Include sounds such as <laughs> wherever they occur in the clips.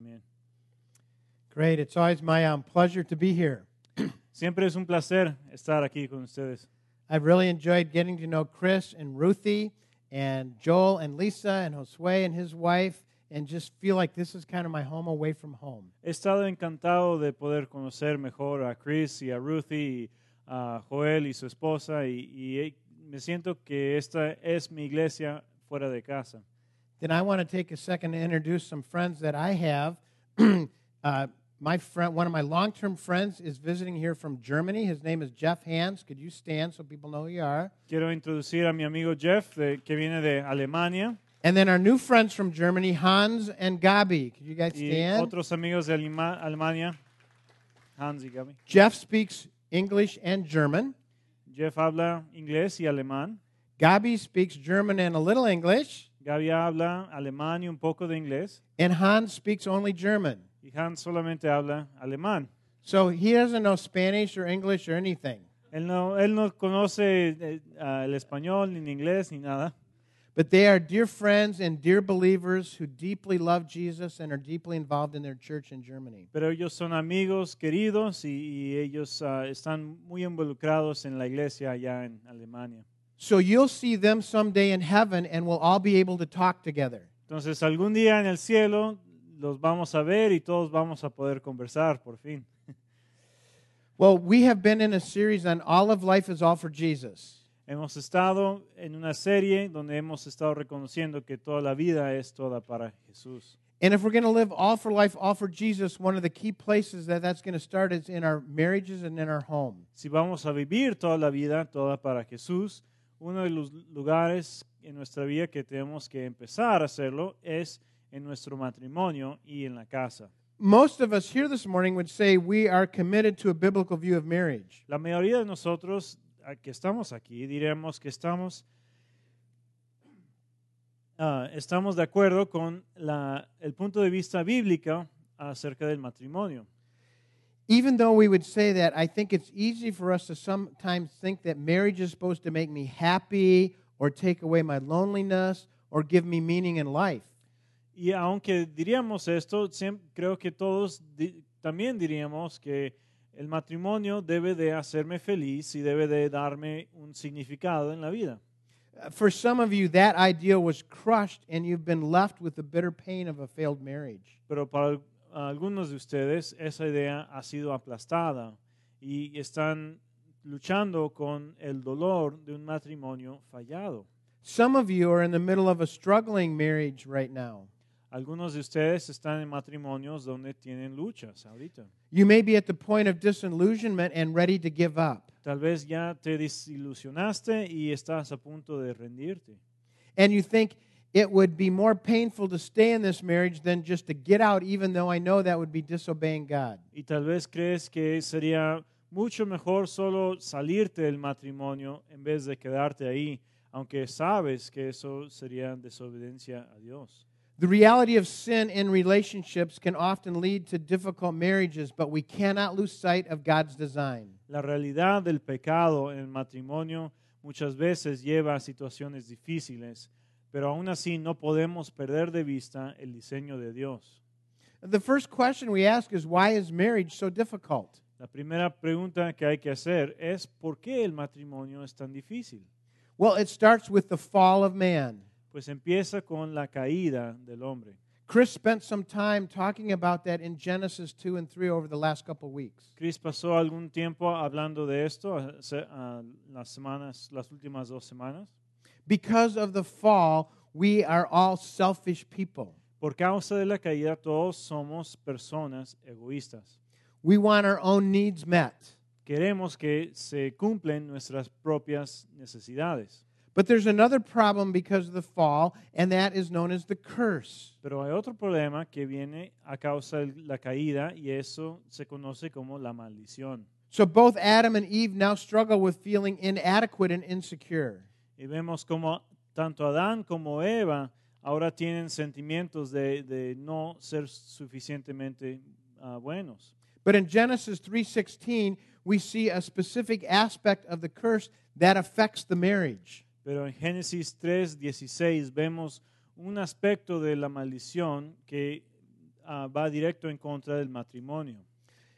Amén. Great. It's always my um, pleasure to be here. <clears throat> Siempre es un placer estar aquí con ustedes. I've really enjoyed getting to know Chris and Ruthie and Joel and Lisa and Josue and his wife and just feel like this is kind of my home away from home. He estado encantado de poder conocer mejor a Chris y a Ruthie, y a Joel y su esposa, y, y me siento que esta es mi iglesia fuera de casa. Then I want to take a second to introduce some friends that I have. <clears throat> uh, my friend, one of my long-term friends, is visiting here from Germany. His name is Jeff Hans. Could you stand so people know who you are? Quiero introducir a mi amigo Jeff, de- que viene de Alemania, And then our new friends from Germany, Hans and Gabi. Could you guys y stand? otros amigos de Alima- Alemania, Hans y Gaby. Jeff speaks English and German. Jeff habla inglés y alemán. Gabi speaks German and a little English. Gaby habla alemán y un poco de inglés. And Hans speaks only German. Y Hans solamente habla alemán. So he doesn't know Spanish or English or anything. Él no, él no conoce ah, el español, ni el inglés, ni nada. But they are dear friends and dear believers who deeply love Jesus and are deeply involved in their church in Germany. Pero ellos son amigos queridos y, y ellos ah, están muy involucrados en la iglesia allá en Alemania. So you'll see them someday in heaven and we'll all be able to talk together. Entonces algún día en el cielo los vamos a ver y todos vamos a poder conversar por fin. <laughs> Well, we have been in a series on All of Life is All for Jesus. Hemos estado en una serie donde hemos estado reconociendo que toda la vida es toda para Jesús. And if we're going to live all for life, all for Jesus, one of the key places that that's going to start is in our marriages and in our home. Si vamos a vivir toda la vida, toda para Jesús, uno de los lugares en nuestra vida que tenemos que empezar a hacerlo es en nuestro matrimonio y en la casa. Most of us here this morning would say we are committed to a biblical view of marriage. La mayoría de nosotros que estamos aquí diremos que estamos, ah, estamos de acuerdo con la- el punto de vista bíblico acerca del matrimonio. Even though we would say that, I think it's easy for us to sometimes think that marriage is supposed to make me happy or take away my loneliness or give me meaning in life. Y aunque diríamos esto, creo que todos también diríamos que el matrimonio debe de hacerme feliz y debe de darme un significado en la vida. Uh, For some of you, that ideal was crushed and you've been left with the bitter pain of a failed marriage. Pero para al- algunos de ustedes esa idea ha sido aplastada y están luchando con el dolor de un matrimonio fallado. Some of you are in the middle of a struggling marriage right now. Algunos de ustedes están en matrimonios donde tienen luchas ahorita. You may be at the point of disillusionment and ready to give up. Tal vez ya te desilusionaste y estás a punto de rendirte. And you think it would be more painful to stay in this marriage than just to get out, even though I know that would be disobeying God. Y tal vez crees que sería mucho mejor solo salirte del matrimonio en vez de quedarte ahí, aunque sabes que eso sería desobediencia a Dios. The reality of sin in relationships can often lead to difficult marriages, but we cannot lose sight of God's design. La realidad del pecado en el matrimonio muchas veces lleva a situaciones difíciles, pero aún así no podemos perder de vista el diseño de Dios. The first question we ask is why is marriage so difficult? La primera pregunta que hay que hacer es ¿por qué el matrimonio es tan difícil? Well, it starts with the fall of man. Pues empieza con la caída del hombre. Chris spent some time talking about that in Genesis 2 and 3 over the last couple of weeks. Chris pasó algún tiempo hablando de esto ah, las semanas, las últimas dos semanas. Because of the fall, we are all selfish people. Por causa de la caída todos somos personas egoístas. We want our own needs met. Queremos que se cumplen nuestras propias necesidades. But there's another problem because of the fall, and that is known as the curse. Pero hay otro problema que viene a causa de la caída y eso se conoce como la maldición. So both Adam and Eve now struggle with feeling inadequate and insecure. Y vemos como tanto Adán como Eva ahora tienen sentimientos de, de no ser suficientemente ah, buenos. But in Genesis 3:16, we see a specific aspect of the curse that affects the marriage. Pero en Génesis 3:16 vemos un aspecto de la maldición que ah, va directo en contra del matrimonio.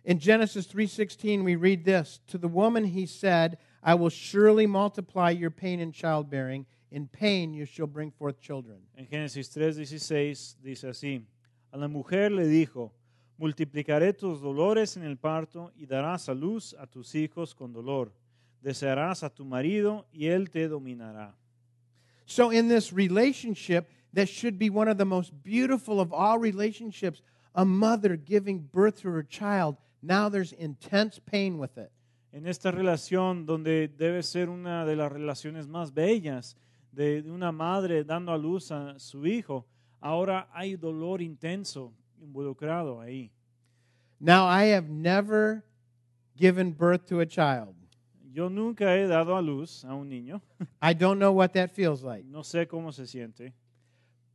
In Genesis 3:16 we read this, to the woman he said, I will surely multiply your pain in childbearing, in pain you shall bring forth children. En Génesis 3:16 dice así, a la mujer le dijo, multiplicaré tus dolores en el parto y darás a luz a tus hijos con dolor. Desearás a tu marido y él te dominará. So in this relationship that should be one of the most beautiful of all relationships, a mother giving birth to her child, now there's intense pain with it. En esta relación donde debe ser una de las relaciones más bellas de una madre dando a luz a su hijo, ahora hay dolor intenso involucrado ahí. Now I have never given birth to a child. Yo nunca he dado a luz a un niño, <laughs> I don't know what that feels like. no sé cómo se siente,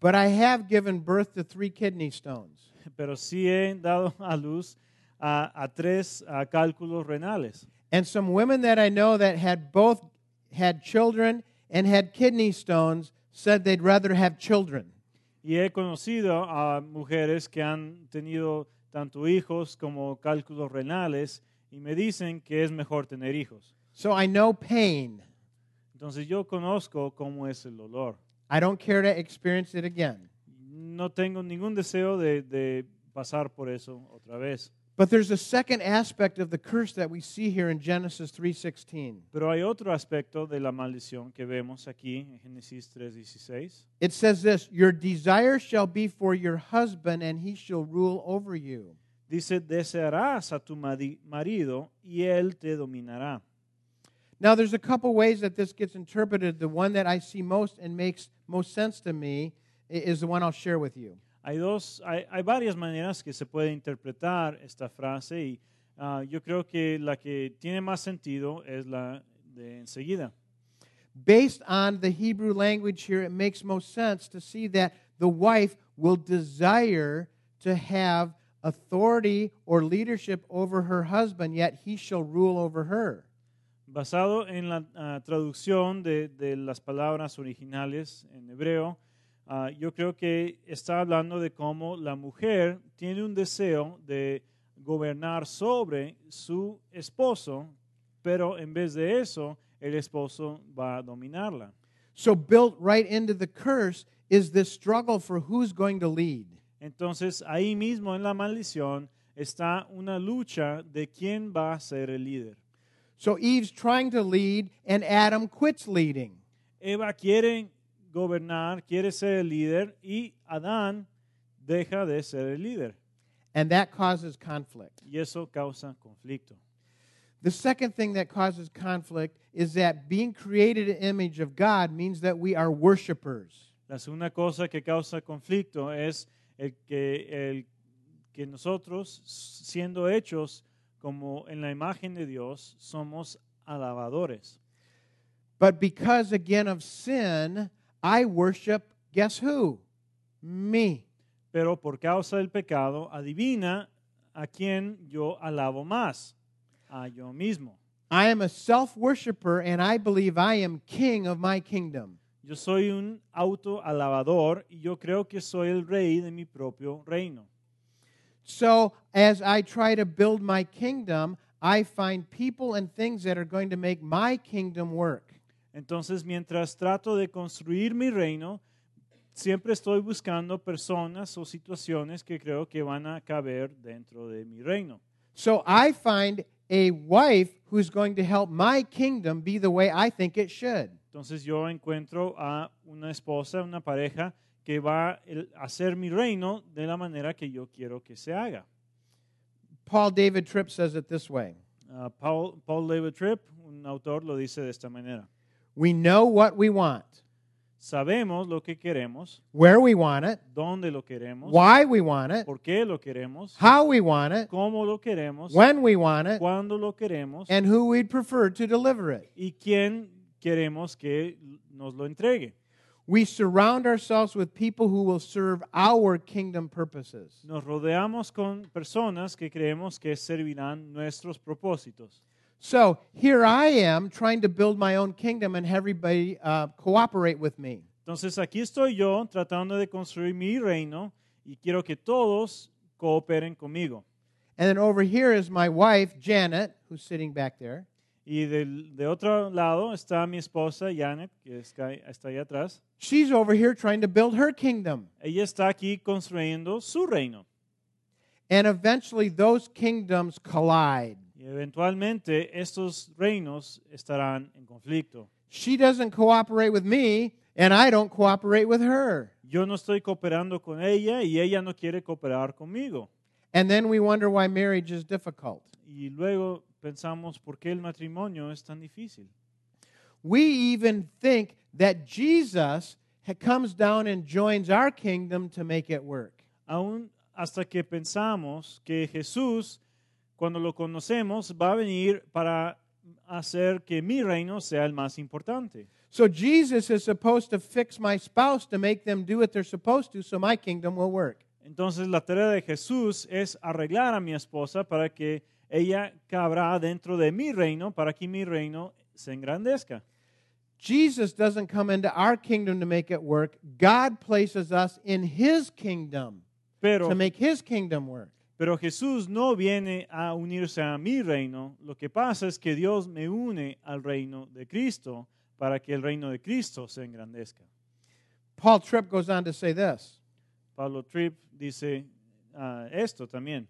But I have given birth to three kidney stones. pero sí he dado a luz a, a tres a cálculos renales. And some women that I know that had both had children and had kidney stones said they'd rather have children. Y he conocido a mujeres que han tenido tanto hijos como cálculos renales y me dicen que es mejor tener hijos. So I know pain. Entonces yo conozco cómo es el dolor. I don't care to experience it again. No tengo ningún deseo de, de pasar por eso otra vez. But there's a second aspect of the curse that we see here in Genesis 3:16. Pero hay otro aspecto de la maldición que vemos aquí en Génesis 3:16. It says this, "Your desire shall be for your husband and he shall rule over you." Dice, desearás a tu mari- marido y él te dominará. Now there's a couple ways that this gets interpreted. The one that I see most and makes most sense to me is the one I'll share with you. Hay, dos, hay, hay varias maneras que se puede interpretar esta frase y ah, yo creo que la que tiene más sentido es la de enseguida. Based on the Hebrew language here, it makes most sense to see that the wife will desire to have authority or leadership over her husband, yet he shall rule over her. Basado en la ah, traducción de, de las palabras originales en hebreo, ah, yo creo que está hablando de cómo la mujer tiene un deseo de gobernar sobre su esposo, pero en vez de eso, el esposo va a dominarla. So, built right into the curse is this struggle for who's going to lead. Entonces, ahí mismo en la maldición está una lucha de quién va a ser el líder. So, Eve's trying to lead, and Adam quits leading. Eva quiere gobernar, quiere ser el líder y Adán deja de ser el líder. And that causes conflict. Y eso causa conflicto. The second thing that causes conflict is that being created in the image of God means that we are worshipers. La segunda cosa que causa conflicto es el que, el que nosotros, siendo hechos como en la imagen de Dios, somos alabadores. But because, again, of sin, I worship, guess who? Me. Pero por causa del pecado, adivina a quién yo alabo más, a yo mismo. I am a self worshiper, and I believe I am king of my kingdom. Yo soy un autoalabador y yo creo que soy el rey de mi propio reino. So, as I try to build my kingdom, I find people and things that are going to make my kingdom work. Entonces, mientras trato de construir mi reino, siempre estoy buscando personas o situaciones que creo que van a caber dentro de mi reino. So, I find a wife who's going to help my kingdom be the way I think it should. Entonces yo encuentro a una esposa, una pareja que va a hacer mi reino de la manera que yo quiero que se haga. Paul David Tripp says it this way Ah, Paul, Paul David Tripp, un autor, lo dice de esta manera. We know what we want, Sabemos lo que queremos, where we want it, dónde lo queremos, why we want it, por qué lo queremos, how we want it, cómo lo queremos, when we want it, cuándo lo queremos and who we'd prefer to deliver it. y quién queremos que nos lo entregue. We surround ourselves with people who will serve our kingdom purposes. Nos rodeamos con personas que creemos que servirán nuestros propósitos. So here I am trying to build my own kingdom and everybody uh, cooperate with me. Entonces aquí estoy yo tratando de construir mi reino y quiero que todos cooperen conmigo. And then over here is my wife, Janet, who's sitting back there. Y del, de otro lado está mi esposa Janet, que está, está ahí atrás. She's over here trying to build her kingdom. Ella está aquí construyendo su reino. And eventually those kingdoms collide. Y eventualmente estos reinos estarán en conflicto. She doesn't cooperate with me, and I don't cooperate with her. Yo no estoy cooperando con ella y ella no quiere cooperar conmigo. And then we wonder why marriage is difficult. Y luego pensamos por qué el matrimonio es tan difícil. We even think that Jesus comes down and joins our kingdom to make it work. Aún hasta que pensamos que Jesús, cuando lo conocemos, va a venir para hacer que mi reino sea el más importante. So Jesus is supposed to fix my spouse to make them do what they're supposed to so my kingdom will work. Entonces la tarea de Jesús es arreglar a mi esposa para que ella cabrá dentro de mi reino, para que mi reino se engrandezca. Jesus doesn't come into our kingdom to make it work. God places us in his kingdom Pero, to make his kingdom work. Pero Jesús no viene a unirse a mi reino. Lo que pasa es que Dios me une al reino de Cristo para que el reino de Cristo se engrandezca. Paul Tripp goes on to say this Pablo Tripp dice ah, esto también.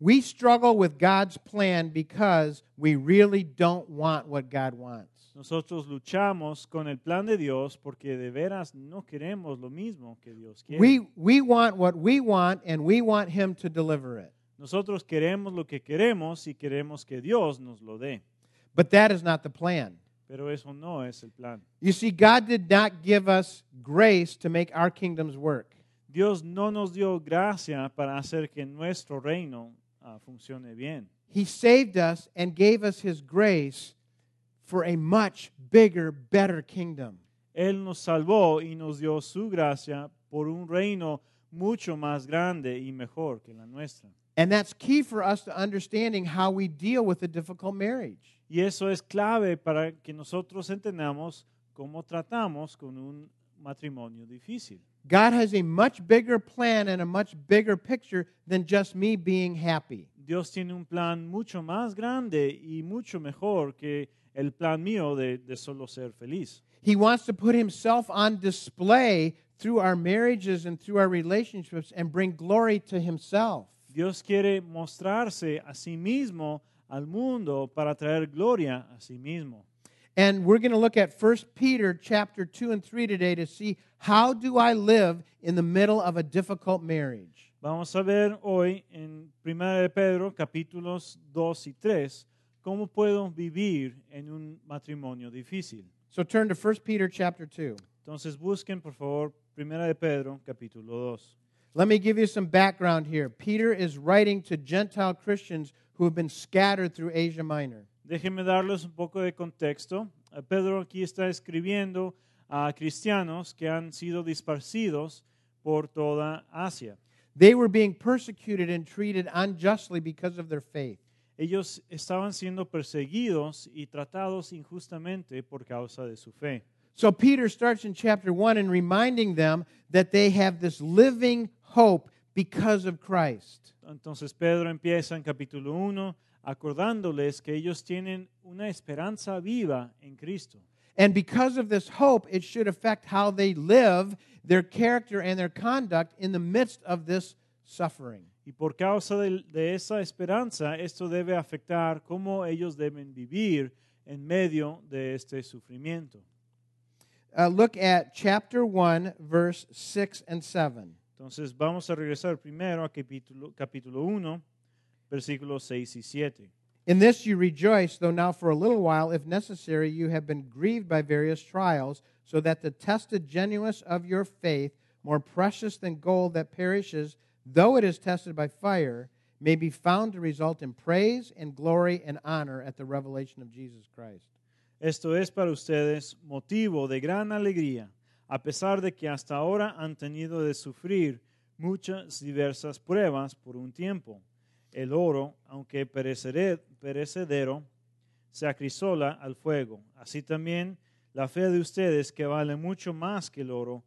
We struggle with God's plan because we really don't want what God wants. Nosotros luchamos con el plan de Dios porque de veras no queremos lo mismo que Dios quiere. We, we want what we want, and we want Him to deliver it. Nosotros queremos lo que queremos y queremos que Dios nos lo dé. But that is not the plan. Pero eso no es el plan. You see, God did not give us grace to make our kingdoms work. Dios no nos dio gracia para hacer que nuestro reino ah, funcione bien. He saved us and gave us His grace for a much bigger, better kingdom. Él nos salvó y nos dio su gracia por un reino mucho más grande y mejor que la nuestra. And that's key for us to understanding how we deal with a difficult marriage. Y eso es clave para que nosotros entendamos cómo tratamos con un matrimonio difícil. God has a much bigger plan and a much bigger picture than just me being happy. Dios tiene un plan mucho más grande y mucho mejor que el plan mío de, de solo ser feliz. He wants to put himself on display through our marriages and through our relationships and bring glory to himself. Dios quiere mostrarse a sí mismo al mundo para traer gloria a sí mismo. And we're going to look at 1 Peter chapter 2 and 3 today to see how do I live in the middle of a difficult marriage. Vamos a ver hoy en 1 de Pedro capítulos 2 y 3 cómo puedo vivir en un matrimonio difícil. So turn to 1 Peter chapter 2. Entonces busquen por favor 1 de Pedro capítulo 2. Let me give you some background here. Peter is writing to Gentile Christians who have been scattered through Asia Minor. Déjenme darles un poco de contexto. Eh, Pedro aquí está escribiendo a cristianos que han sido disparcidos por toda Asia. They were being persecuted and treated unjustly because of their faith. Ellos estaban siendo perseguidos y tratados injustamente por causa de su fe. So Peter starts in chapter 1 and reminding them that they have this living hope because of Christ. Entonces Pedro empieza en capítulo 1 acordándoles que ellos tienen una esperanza viva en Cristo. And because of this hope, it should affect how they live, their character, and their conduct in the midst of this suffering. Y por causa de, de esa esperanza, esto debe afectar cómo ellos deben vivir en medio de este sufrimiento. Uh, look at chapter 1, verse 6 and 7. Entonces vamos a regresar primero a capítulo, capítulo 1, versículos 6 y 7. In this you rejoice, though now for a little while, if necessary, you have been grieved by various trials, so that the tested genuineness of your faith, more precious than gold that perishes, though it is tested by fire, may be found to result in praise and glory and honor at the revelation of Jesus Christ. Esto es para ustedes motivo de gran alegría, a pesar de que hasta ahora han tenido de sufrir muchas diversas pruebas por un tiempo. El oro, aunque perecedero, se acrisola al fuego. Así también la fe de ustedes, que vale mucho más que el oro,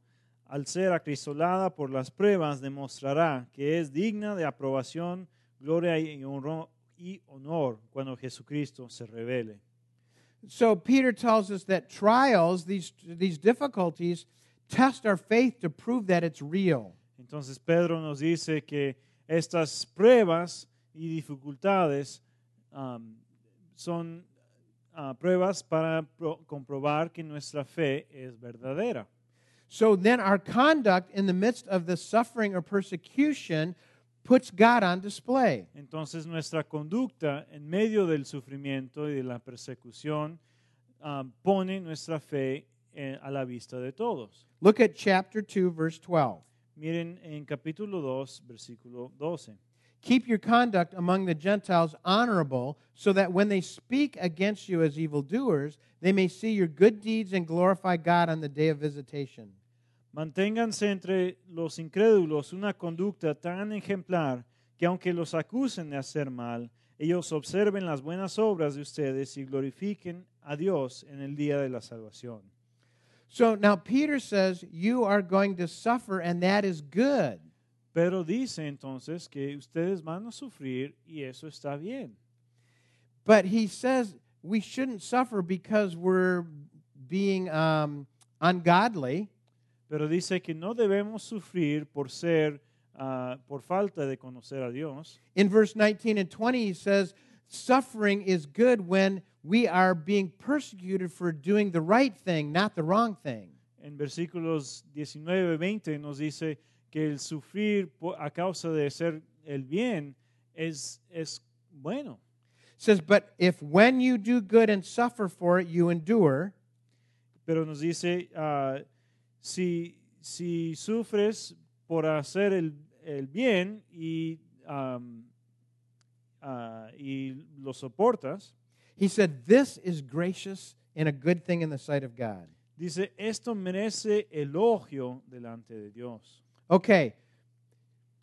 al ser acrisolada por las pruebas, demostrará que es digna de aprobación, gloria y honor, cuando Jesucristo se revele. So Peter tells us that trials, these, these difficulties, test our faith to prove that it's real. Entonces Pedro nos dice que estas pruebas y dificultades um, son uh, pruebas para pro- comprobar que nuestra fe es verdadera. So then our conduct in the midst of the suffering or persecution puts God on display. Entonces nuestra conducta en medio del sufrimiento y de la persecución um, pone nuestra fe eh, a la vista de todos. Look at chapter 2, verse 12. Miren en capítulo 2, versículo 12. Keep your conduct among the Gentiles honorable, so that when they speak against you as evildoers, they may see your good deeds and glorify God on the day of visitation. Manténganse entre los incrédulos una conducta tan ejemplar que aunque los acusen de hacer mal, ellos observen las buenas obras de ustedes y glorifiquen a Dios en el día de la salvación. So now Peter says, You are going to suffer, and that is good. Pero dice entonces que ustedes van a sufrir y eso está bien. But he says we shouldn't suffer because we're being um, ungodly. Pero dice que no debemos sufrir por ser, ah, por falta de conocer a Dios. In verse 19 and 20, he says, Suffering is good when we are being persecuted for doing the right thing, not the wrong thing. En versículos 19 y 20 nos dice que el sufrir a causa de hacer el bien es, es bueno. It says, But if when you do good and suffer for it, you endure, Pero nos dice, ah, si, si sufres por hacer el, el bien y, am, ah, y lo soportas, he said, This is gracious and a good thing in the sight of God. dice, esto merece elogio delante de Dios. Okay,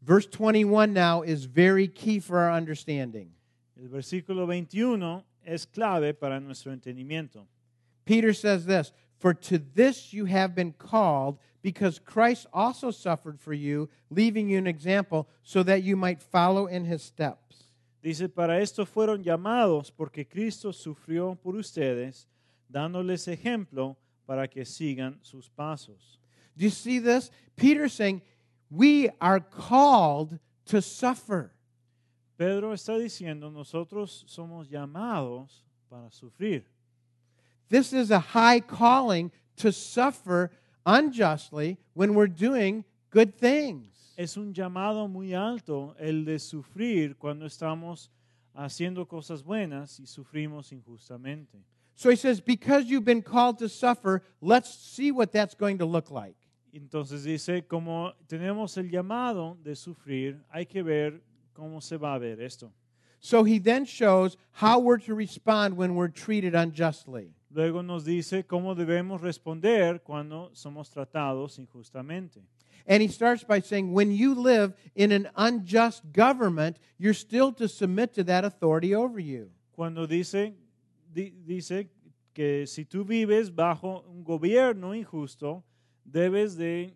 verse 21 now is very key for our understanding. El versículo 21 es clave para nuestro entendimiento. Peter says this For to this you have been called, because Christ also suffered for you, leaving you an example, so that you might follow in his steps. Dice, para esto fueron llamados porque Cristo sufrió por ustedes, dándoles ejemplo para que sigan sus pasos. Do you see this? Peter saying, We are called to suffer. Pedro está diciendo, nosotros somos llamados para sufrir. This is a high calling to suffer unjustly when we're doing good things. Es un llamado muy alto el de sufrir cuando estamos haciendo cosas buenas y sufrimos injustamente. So he says, Because you've been called to suffer, let's see what that's going to look like. Entonces dice, como tenemos el llamado de sufrir, hay que ver cómo se va a ver esto. So he then shows how we're to respond when we're treated unjustly. Luego nos dice cómo debemos responder cuando somos tratados injustamente. And he starts by saying, when you live in an unjust government, you're still to submit to that authority over you. Cuando dice, di- dice que si tú vives bajo un gobierno injusto, debes de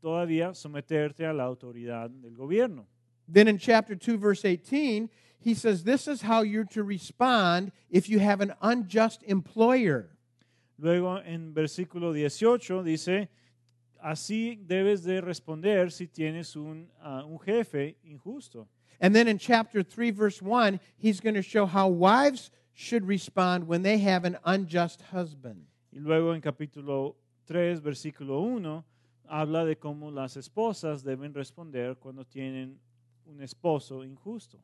todavía someterte a la autoridad del gobierno. Then in chapter 2, verse 18, he says, This is how you're to respond if you have an unjust employer. Luego en versículo 18 dice, así debes de responder si tienes un, ah, un jefe injusto. And then in chapter 3, verse 1, he's going to show how wives should respond when they have an unjust husband. Y luego en capítulo 3, versículo 1, habla de cómo las esposas deben responder cuando tienen un esposo injusto.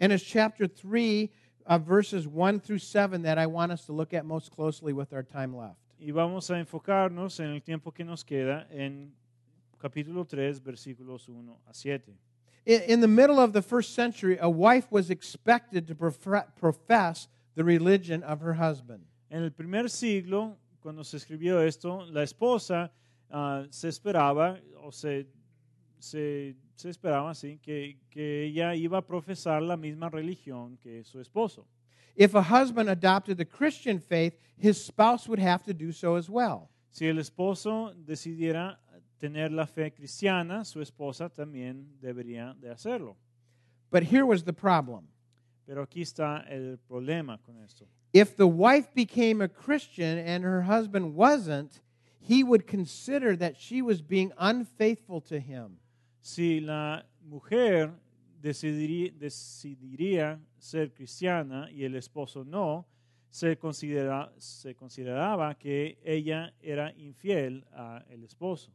And it's chapter 3, uh, verses 1 through 7 that I want us to look at most closely with our time left. Y vamos a enfocarnos en el tiempo que nos queda en capítulo 3, versículos 1 a 7. In, in the middle of the first century, a wife was expected to profess the religion of her husband. En el primer siglo, cuando se escribió esto, la esposa ah, se esperaba, o se, se, se esperaba así, que, que ella iba a profesar la misma religión que su esposo. If a husband adopted the Christian faith, his spouse would have to do so as well. Si el esposo decidiera tener la fe cristiana, su esposa también debería de hacerlo. But here was the problem. Pero aquí está el problema con esto. If the wife became a Christian and her husband wasn't, he would consider that she was being unfaithful to him. Si la mujer decidiría, decidiría ser cristiana y el esposo no, se, considera, se consideraba que ella era infiel al esposo.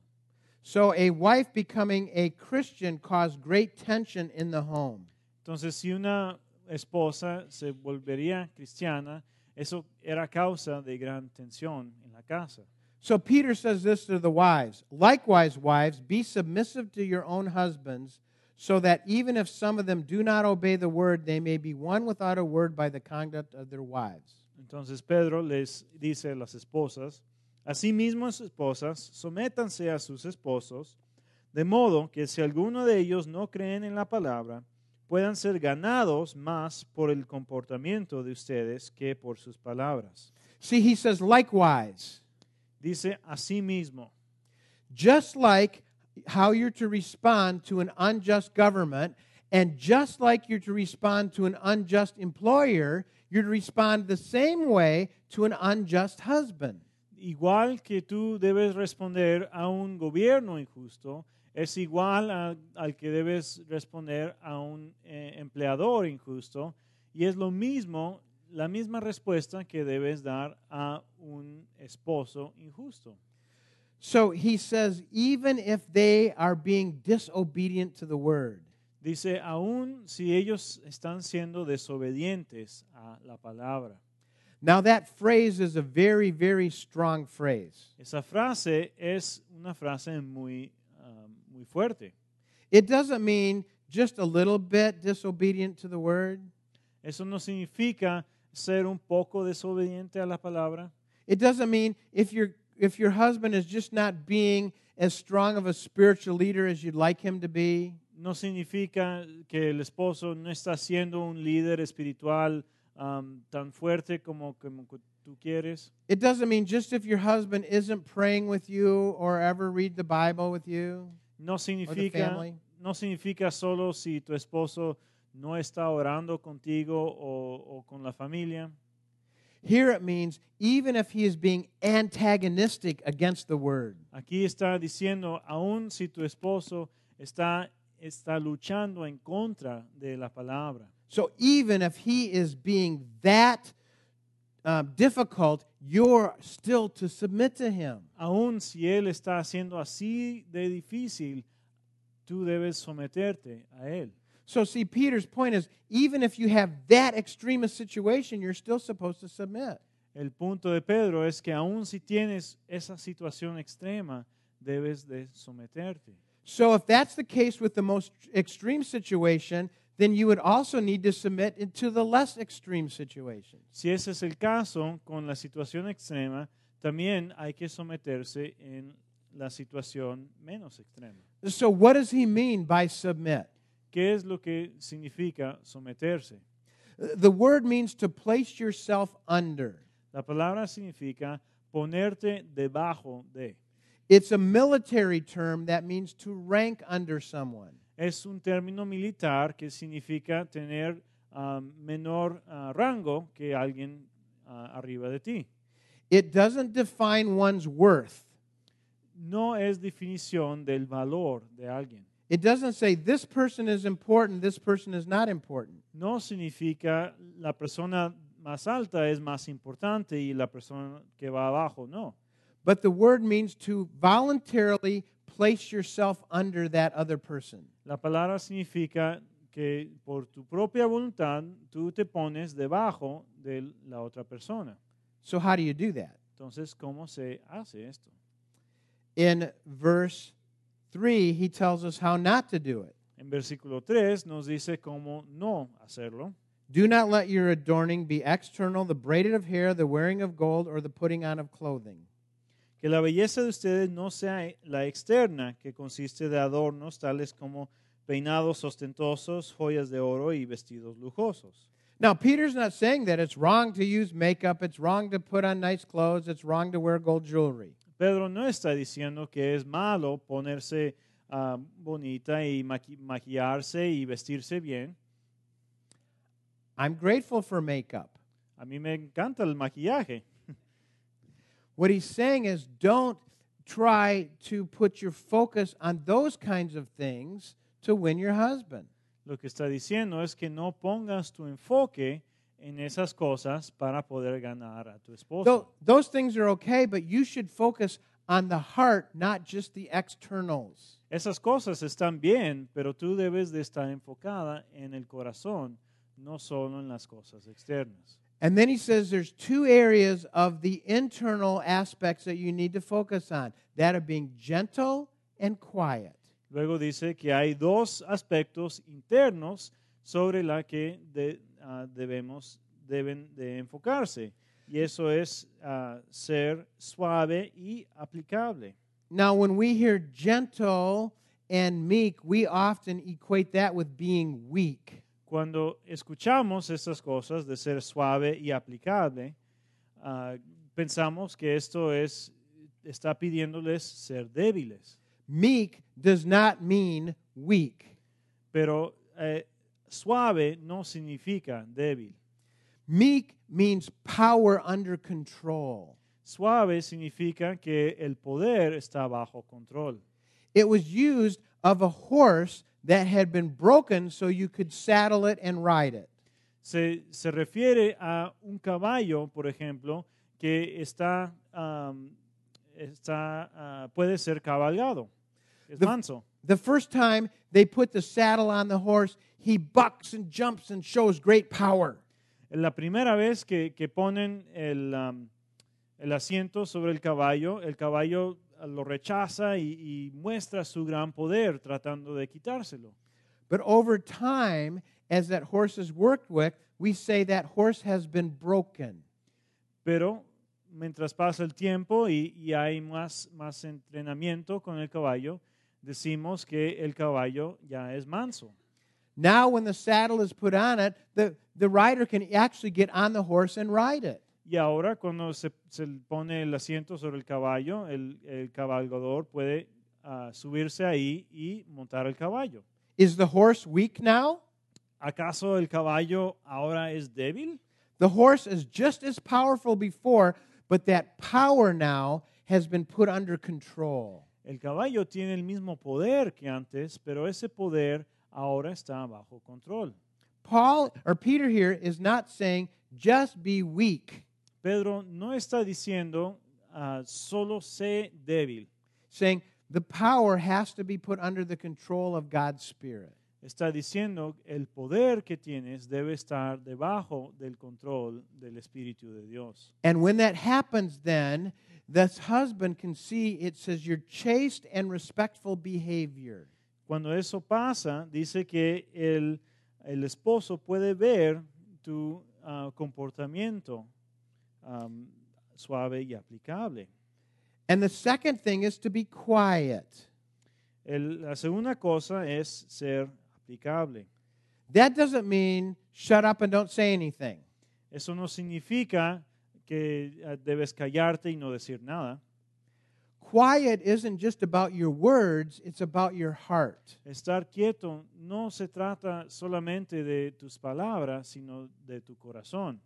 So a wife becoming a Christian caused great tension in the home. Entonces, si una esposa se volvería cristiana, eso era causa de gran tensión en la casa. So Peter says this to the wives Likewise, wives, be submissive to your own husbands, so that even if some of them do not obey the word, they may be won without a word by the conduct of their wives. Entonces Pedro les dice a las esposas, asimismo esposas, sométanse a sus esposos, de modo que si alguno de ellos no creen en la palabra, puedan ser ganados más por el comportamiento de ustedes que por sus palabras. See, he says, likewise, Dice asimismo, just like how you're to respond to an unjust government, and just like you're to respond to an unjust employer, you're to respond the same way to an unjust husband. igual que tú debes responder a un gobierno injusto, es igual a- al que debes responder a un eh, empleador injusto y es lo mismo, la misma respuesta que debes dar a un esposo injusto. So he says, even if they are being disobedient to the word, Dice, aun si ellos están siendo desobedientes a la palabra. Now, that phrase is a very, very strong phrase. Esa frase es una frase muy, ah, muy fuerte. It doesn't mean just a little bit disobedient to the word, Eso no significa ser un poco desobediente a la palabra. it doesn't mean if, your if your husband is just not being as strong of a spiritual leader as you'd like him to be. No significa que el esposo no está siendo un líder espiritual am, tan fuerte como, como que tú quieres. It doesn't mean just if your husband isn't praying with you or ever read the Bible with you. No significa, family. no significa solo si tu esposo no está orando contigo o, o con la familia. Here it means even if he is being antagonistic against the word. Aquí está diciendo, aun si tu esposo está, está luchando en contra de la palabra. So even if he is being that uh, difficult, you're still to submit to him. Aun si él está haciendo así de difícil, tú debes someterte a él. So, see, Peter's point is even if you have that extreme a situation, you're still supposed to submit. El punto de Pedro es que aun si tienes esa situación extrema, debes de someterte. So, if that's the case with the most extreme situation, then you would also need to submit into the less extreme situation. Si ese es el caso con la situación extrema, también hay que someterse en la situación menos extrema. So, what does he mean by submit? ¿Qué es lo que significa someterse? The word means to place yourself under. La palabra significa ponerte debajo de. It's a military term that means to rank under someone. Es un término militar que significa tener ah, menor ah, rango que alguien ah, arriba de ti. It doesn't define one's worth. No es definición del valor de alguien. It doesn't say this person is important, this person is not important. No significa la persona más alta es más importante y la persona que va abajo no. But the word means to voluntarily place yourself under that other person. La palabra significa que por tu propia voluntad tú te pones debajo de la otra persona. So, how do you do that? Entonces, ¿cómo se hace esto? In verse 3, he tells us how not to do it. En versículo 3 nos dice cómo no hacerlo. Do not let your adorning be external, the braided of hair, the wearing of gold, or the putting on of clothing. Que la belleza de ustedes no sea la externa, que consiste de adornos tales como peinados ostentosos, joyas de oro y vestidos lujosos. Now, Peter's not saying that it's wrong to use makeup, it's wrong to put on nice clothes, it's wrong to wear gold jewelry. Pedro no está diciendo que es malo ponerse ah, bonita y maqui- maquillarse y vestirse bien. I'm grateful for makeup. A mí me encanta el maquillaje. <laughs> What he's saying is don't try to put your focus on those kinds of things to win your husband. Lo que está diciendo es que no pongas tu enfoque en esas cosas para poder ganar a tu esposo. Tho- those things are okay, but you should focus on the heart, not just the externals. Esas cosas están bien, pero tú debes de estar enfocada en el corazón, no solo en las cosas externas. And then he says there's two areas of the internal aspects that you need to focus on that of being gentle and quiet. Luego dice que hay dos aspectos internos sobre la que de- ah, debemos deben de enfocarse y eso es ah, ser suave y aplicable. Now, when we hear gentle and meek, we often equate that with being weak. Cuando escuchamos estas cosas de ser suave y aplicable, ah, pensamos que esto es está pidiéndoles ser débiles, Meek does not mean weak. pero eh, suave no significa débil. Meek means power under control. Suave significa que el poder está bajo control. It was used of a horse that had been broken so you could saddle it and ride it. Se, se refiere a un caballo, por ejemplo, que está, am, está ah, puede ser cabalgado. Es The- manso. The first time they put the saddle on the horse, he bucks and jumps and shows great power. La primera vez que, que ponen el, am, el asiento sobre el caballo, el caballo lo rechaza y, y muestra su gran poder tratando de quitárselo. But over time, as that horse is worked with, we say that horse has been broken. Pero mientras pasa el tiempo y, y hay más, más entrenamiento con el caballo, decimos que el caballo ya es manso. Now, when the saddle is put on it, the, the rider can actually get on the horse and ride it. Y ahora cuando se, se pone el asiento sobre el caballo, el, el cabalgador puede ah, subirse ahí y montar el caballo. Is the horse weak now? ¿Acaso el caballo ahora es débil? The horse is just as powerful before, but that power now has been put under control. El caballo tiene el mismo poder que antes, pero ese poder ahora está bajo control. Paul or Peter here is not saying just be weak, Pedro no está diciendo ah, solo sé débil, saying the power has to be put under the control of God's Spirit. Está diciendo el poder que tienes debe estar debajo del control del Espíritu de Dios. And when that happens, then this husband can see it says your chaste and respectful behavior. Cuando eso pasa, dice que el, el esposo puede ver tu ah, comportamiento am, suave y aplicable. And the second thing is to be quiet. El- la segunda cosa es ser That doesn't mean shut up and don't say anything. Eso no significa que ah, debes callarte y no decir nada. Quiet isn't just about your words, it's about your heart. Estar quieto no se trata solamente de tus palabras, sino de tu corazón.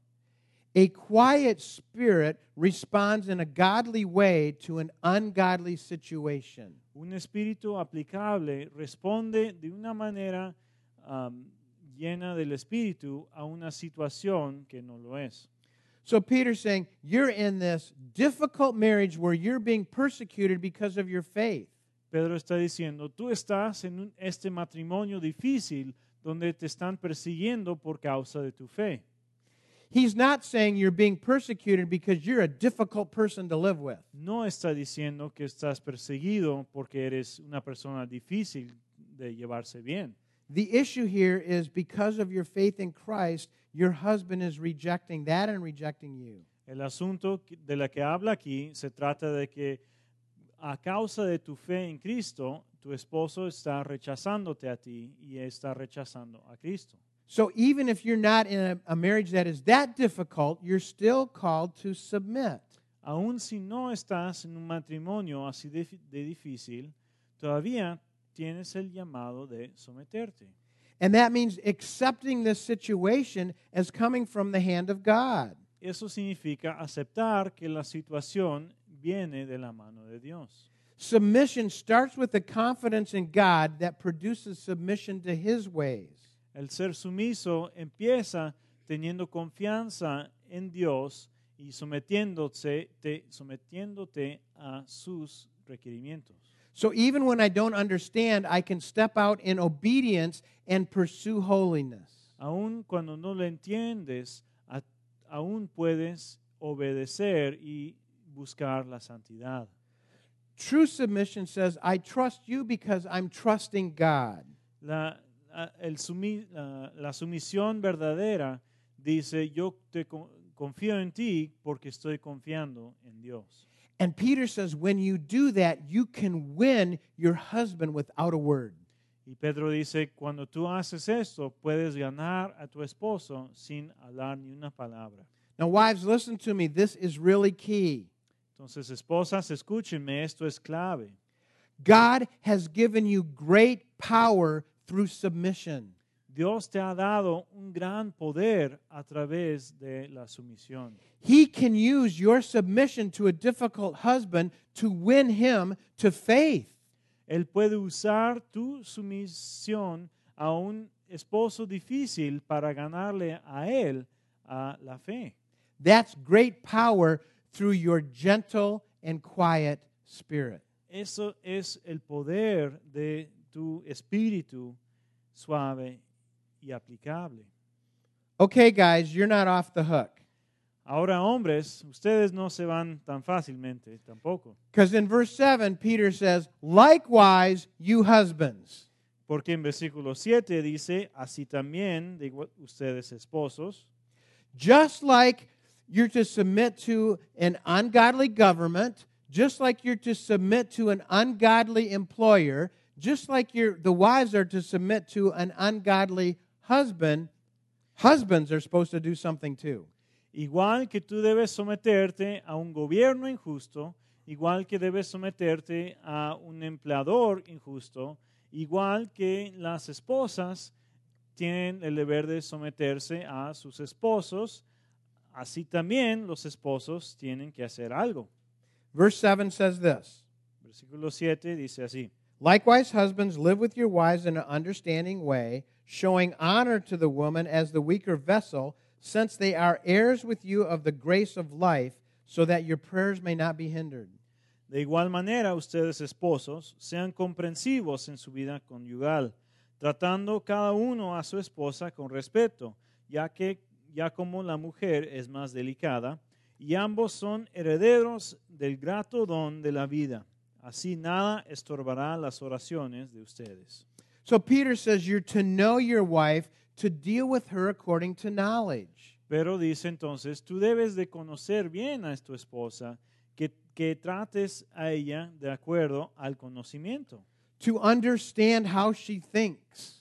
A quiet spirit responds in a godly way to an ungodly situation. Un espíritu aplicable responde de una manera am, llena del espíritu a una situación que no lo es. So Peter's saying, You're in this difficult marriage where you're being persecuted because of your faith. Pedro está diciendo, tú estás en un- este matrimonio difícil donde te están persiguiendo por causa de tu fe. He's not saying you're being persecuted because you're a difficult person to live with. No está diciendo que estás perseguido porque eres una persona difícil de llevarse bien. The issue here is because of your faith in Christ, your husband is rejecting that and rejecting you. El asunto de la que habla aquí se trata de que a causa de tu fe en Cristo, tu esposo está rechazándote a ti y está rechazando a Cristo. So even if you're not in a, marriage that is that difficult, you're still called to submit. Aun si no estás en un matrimonio así de, de difícil, todavía tienes el llamado de someterte. And that means accepting this situation as coming from the hand of God. Eso significa aceptar que la situación viene de la mano de Dios. Submission starts with the confidence in God that produces submission to his ways. El ser sumiso empieza teniendo confianza en Dios y sometiéndose, te- sometiéndote a sus requerimientos. So even when I don't understand, I can step out in obedience and pursue holiness. Aun cuando no lo entiendes, a- aún puedes obedecer y buscar la santidad. True submission says, I trust you because I'm trusting God. La, a- el sumi- la, la sumisión verdadera dice, yo te confío en ti porque estoy confiando en Dios. And Peter says, when you do that, you can win your husband without a word. Y Pedro dice, cuando tú haces esto, puedes ganar a tu esposo sin hablar ni una palabra. Now, wives, listen to me. This is really key. Entonces, esposas, escúchenme, esto es clave. God has given you great power through submission. Dios te ha dado un gran poder a través de la sumisión. He can use your submission to a difficult husband to win him to faith. Él puede usar tu sumisión a un esposo difícil para ganarle a él a la fe. That's great power through your gentle and quiet spirit. Eso es el poder de tu espíritu suave y aplicable. Okay, guys, you're not off the hook. Ahora, hombres, ustedes no se van tan fácilmente tampoco, Because in verse 7, Peter says, Likewise, you husbands. porque en versículo 7 dice, así también de ustedes esposos, Just like you're to submit to an ungodly government, just like you're to submit to an ungodly employer, just like the wives are to submit to an ungodly husband, husbands are supposed to do something too. igual que tú debes someterte a un gobierno injusto, igual que debes someterte a un empleador injusto, igual que las esposas tienen el deber de someterse a sus esposos, así también los esposos tienen que hacer algo. Verse 7 says this Versículo 7 dice así. Likewise, husbands, live with your wives in an understanding way, showing honor to the woman as the weaker vessel, since they are heirs with you of the grace of life, so that your prayers may not be hindered. De igual manera, ustedes esposos sean comprensivos en su vida conyugal, tratando cada uno a su esposa con respeto, ya que ya como la mujer es más delicada, y ambos son herederos del grato don de la vida. Así nada estorbará las oraciones de ustedes. So Peter says you're to know your wife, to deal with her according to knowledge. Pero dice entonces, tú debes de conocer bien a tu esposa, que, que trates a ella de acuerdo al conocimiento. to understand how she thinks.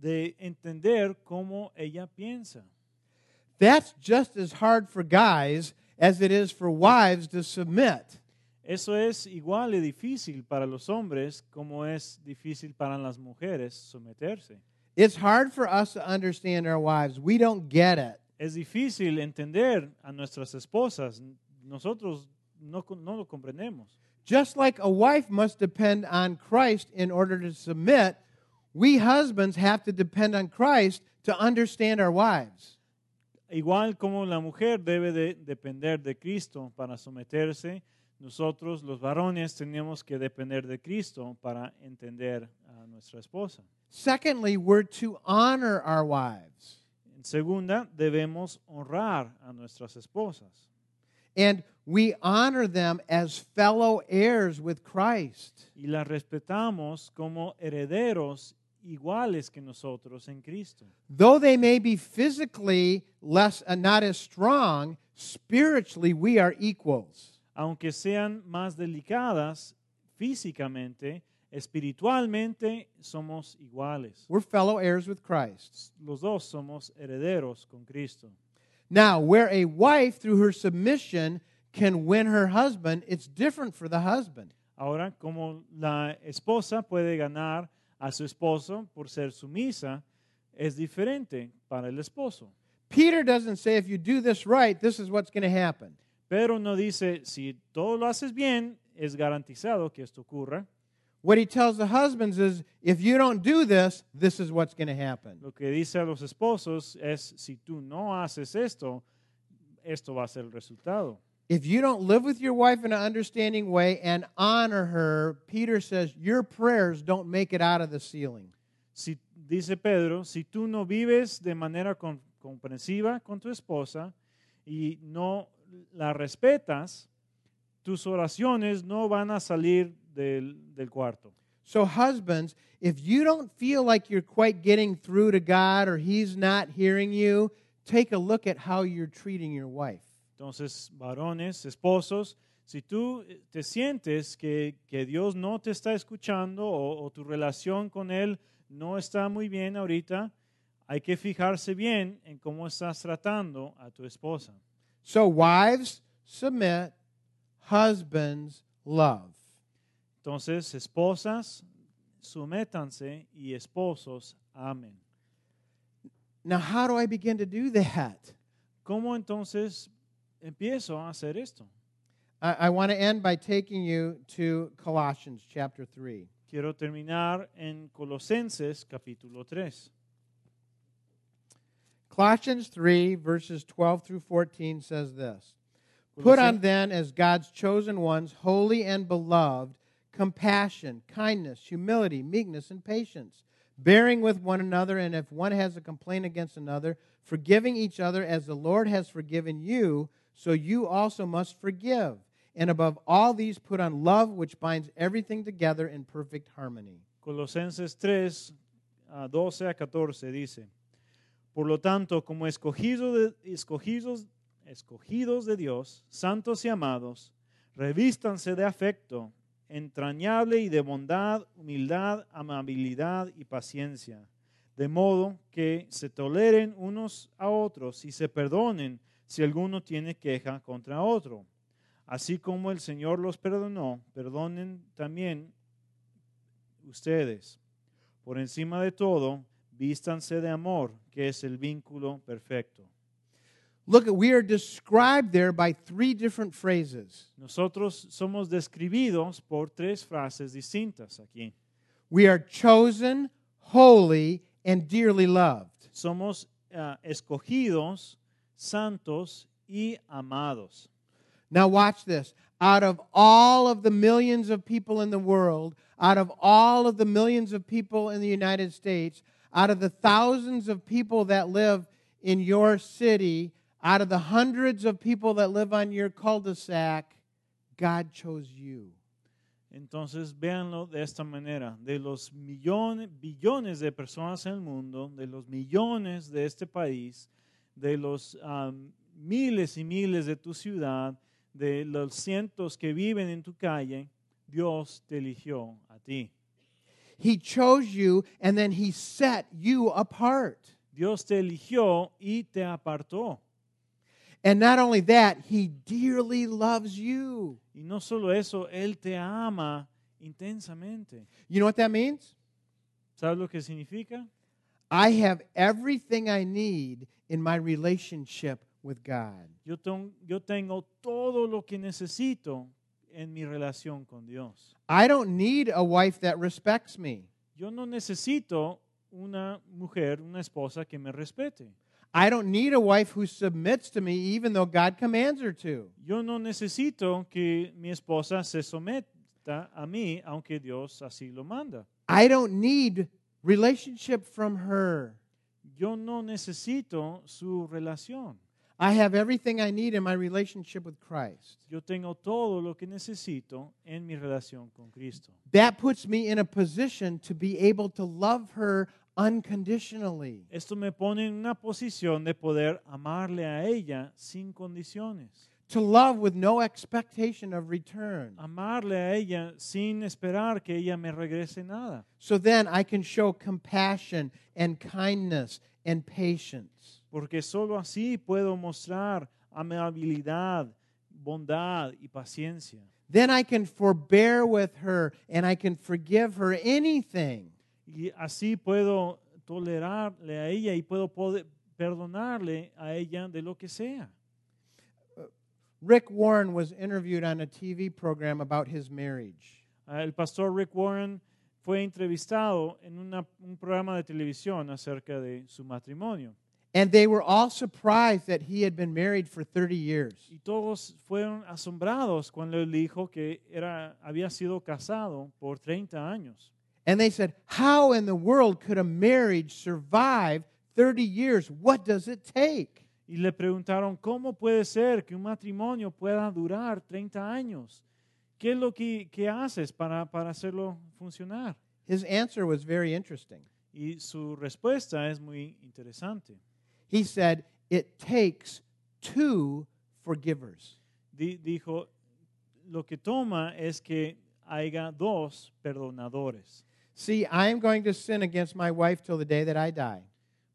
de entender cómo ella piensa. That's just as hard for guys as it is for wives to submit. Eso es igual de difícil para los hombres como es difícil para las mujeres someterse. It's hard for us to understand our wives. We don't get it. Es difícil entender a nuestras esposas. Nosotros no, no lo comprendemos. Just like a wife must depend on Christ in order to submit, we husbands have to depend on Christ to understand our wives. Igual como la mujer debe de depender de Cristo para someterse, nosotros los varones tenemos que depender de Cristo para entender a nuestra esposa. Secondly, we're to honor our wives. En segunda, debemos honrar a nuestras esposas. And we honor them as fellow heirs with Christ. y las respetamos como herederos iguales que nosotros en Cristo. Though they may be physically less and not as strong, spiritually we are equals. Aunque sean más delicadas físicamente, espiritualmente somos iguales. We're fellow heirs with Christ. Los dos somos herederos con Cristo. Now, where a wife, through her submission, can win her husband, it's different for the husband. Ahora, como la esposa puede ganar a su esposo por ser sumisa, es diferente para el esposo. Peter doesn't say if you do this right, this is what's going to happen. Pero no dice, si todo lo haces bien, es garantizado que esto ocurra. What he tells the husbands is if you don't do this, this is what's going to happen. Lo que dice a los esposos es, si tú no haces esto, esto va a ser el resultado. If you don't live with your wife in an understanding way and honor her, Peter says your prayers don't make it out of the ceiling. Si, dice Pedro, si tú no vives de manera comprensiva con tu esposa y no la respetas, tus oraciones no van a salir del, del cuarto. So, husbands, if you don't feel like you're quite getting through to God or He's not hearing you, take a look at how you're treating your wife. Entonces, varones, esposos, si tú eh, te sientes que, que Dios no te está escuchando o, o tu relación con Él no está muy bien ahorita, hay que fijarse bien en cómo estás tratando a tu esposa. So, wives, submit, husbands, love. Entonces, esposas, sumétanse y esposos, amen. Now, how do I begin to do that? ¿Cómo entonces empiezo a hacer esto? I, I want to end by taking you to Colossians chapter 3. Quiero terminar en Colosenses capítulo 3. Colossians 3, verses 12 through 14 says this Put on then, as God's chosen ones, holy and beloved, compassion, kindness, humility, meekness, and patience, bearing with one another, and if one has a complaint against another, forgiving each other as the Lord has forgiven you, so you also must forgive. And above all these, put on love, which binds everything together in perfect harmony. Colosenses 3, a 12 a 14 dice, Por lo tanto, como escogidos de, escogidos, de Dios, santos y amados, revístanse de afecto entrañable y de bondad, humildad, amabilidad y paciencia, de modo que se toleren unos a otros y se perdonen si alguno tiene queja contra otro. Así como el Señor los perdonó, perdonen también ustedes. Por encima de todo, vístanse de amor, que es el vínculo perfecto. Look, we are described there by three different phrases. Nosotros somos describidos por tres frases distintas aquí. We are chosen, holy, and dearly loved. Somos ah, escogidos, santos y amados. Now, watch this. Out of all of the millions of people in the world, out of all of the millions of people in the United States, out of the thousands of people that live in your city, out of the hundreds of people that live on your cul de sac, God chose you. Entonces, véanlo de esta manera. De los millones, billones de personas en el mundo, de los millones de este país, de los ah, miles y miles de tu ciudad, de los cientos que viven en tu calle, Dios te eligió a ti. He chose you, and then He set you apart. Dios te eligió y te apartó. And not only that, He dearly loves you. Y no solo eso, Él te ama intensamente. You know what that means? ¿Sabes lo que significa? I have everything I need in my relationship with God. Yo, ten- yo tengo todo lo que necesito en mi relación con Dios. I don't need a wife that respects me. Yo no necesito una mujer, una esposa que me respete. I don't need a wife who submits to me even though God commands her to. Yo no necesito que mi esposa se someta a mí, aunque Dios así lo manda. I don't need relationship from her. Yo no necesito su relación. I have everything I need in my relationship with Christ. Yo tengo todo lo que necesito en mi relación con Cristo. That puts me in a position to be able to love her unconditionally. Esto me pone en una posición de poder amarle a ella sin condiciones. To love with no expectation of return. Amarle a ella sin esperar que ella me regrese nada. So then I can show compassion and kindness and patience. Porque solo así puedo mostrar amabilidad, bondad y paciencia. Then I can forbear with her and I can forgive her anything. Y así puedo tolerarle a ella y puedo poder perdonarle a ella de lo que sea. Rick Warren was interviewed on a TV program about his marriage. Ah, El pastor Rick Warren fue entrevistado en una- un programa de televisión acerca de su matrimonio. And they were all surprised that he had been married for 30 years. Y todos fueron asombrados cuando él dijo que era, había sido casado por 30 años. And they said, How in the world could a marriage survive 30 years? What does it take? Y le preguntaron, ¿cómo puede ser que un matrimonio pueda durar 30 años? ¿Qué es lo que, que haces para, para hacerlo funcionar? His answer was very interesting. Y su respuesta es muy interesante. He said, It takes two forgivers. Dijo, lo que toma es que haya dos perdonadores. See, I am going to sin against my wife till the day that I die.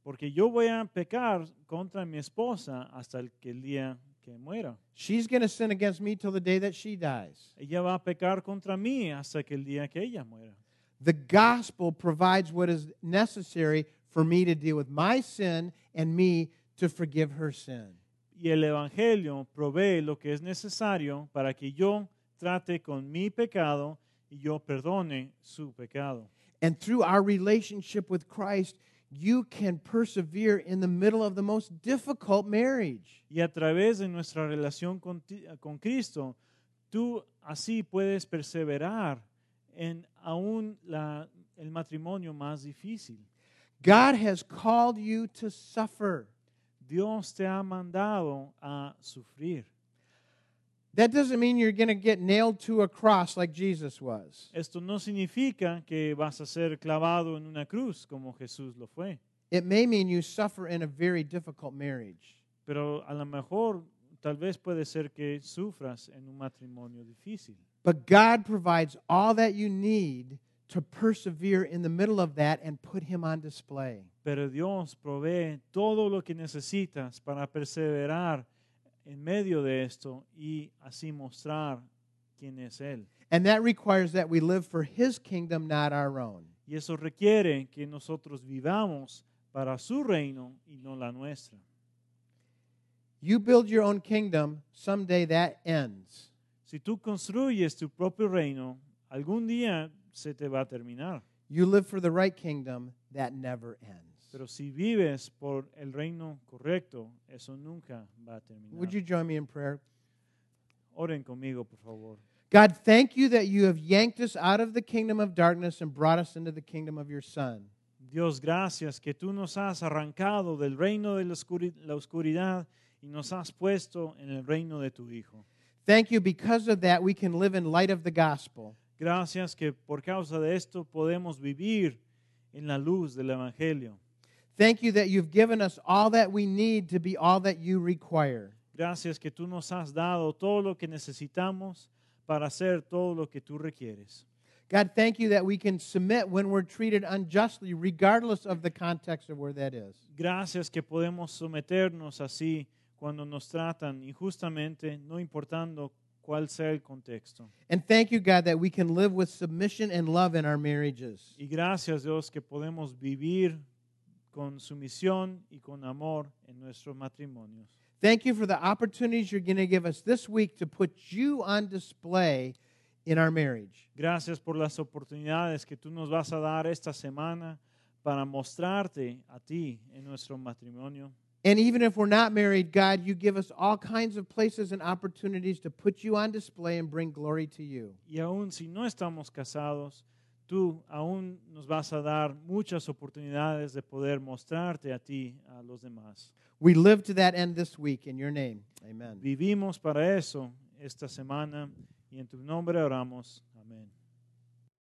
Porque yo voy a pecar contra mi esposa hasta el, que el día que muera. She's going to sin against me till the day that she dies. Ella va a pecar contra mí hasta que el día que ella muera. The gospel provides what is necessary for me to deal with my sin and me to forgive her sin. Y el Evangelio provee lo que es necesario para que yo trate con mi pecado y yo perdone su pecado. And through our relationship with Christ, you can persevere in the middle of the most difficult marriage. Y a través de nuestra relación con, con Cristo, tú así puedes perseverar en aún la- el matrimonio más difícil. God has called you to suffer. Dios te ha mandado a sufrir. That doesn't mean you're going to get nailed to a cross like Jesus was. Esto no significa que vas a ser clavado en una cruz como Jesús lo fue, It may mean you suffer in a very difficult marriage. pero a lo mejor tal vez puede ser que sufras en un matrimonio difícil. But God provides all that you need to persevere in the middle of that and put Him on display. Pero Dios provee todo lo que necesitas para perseverar en medio de esto y así mostrar quién es Él. And that requires that we live for His kingdom, not our own. Y eso requiere que nosotros vivamos para su reino y no la nuestra. You build your own kingdom, someday that ends. Si tú construyes tu propio reino, algún día se te va a terminar. You live for the right kingdom, that never ends. Pero si vives por el reino correcto, eso nunca va a terminar. Would you join me in prayer? Oren conmigo, por favor. God, thank you that you have yanked us out of the kingdom of darkness and brought us into the kingdom of your Son. Dios, gracias que tú nos has arrancado del reino de la oscuridad y nos has puesto en el reino de tu Hijo. Thank you because of that we can live in light of the gospel. Gracias que por causa de esto podemos vivir en la luz del Evangelio. Thank you that you've given us all that we need to be all that you require. Gracias que tú nos has dado todo lo que necesitamos para hacer todo lo que tú requieres. God, thank you that we can submit when we're treated unjustly, regardless of the context of where that is. Gracias que podemos someternos así cuando nos tratan injustamente, no importando cuál sea el contexto. And thank you, God, that we can live with submission and love in our marriages. Y gracias Dios que podemos vivir con sumisión y con amor en nuestros matrimonios. Thank you for the opportunities you're going to give us this week to put you on display in our marriage. Gracias por las oportunidades que tú nos vas a dar esta semana para mostrarte a ti en nuestro matrimonio. And even if we're not married, God, you give us all kinds of places and opportunities to put you on display and bring glory to you. Y aún si no estamos casados, tú aún nos vas a dar muchas oportunidades de poder mostrarte a ti, a los demás. We live to that end this week in your name. Amen. Vivimos para eso esta semana y en tu nombre oramos. Amén.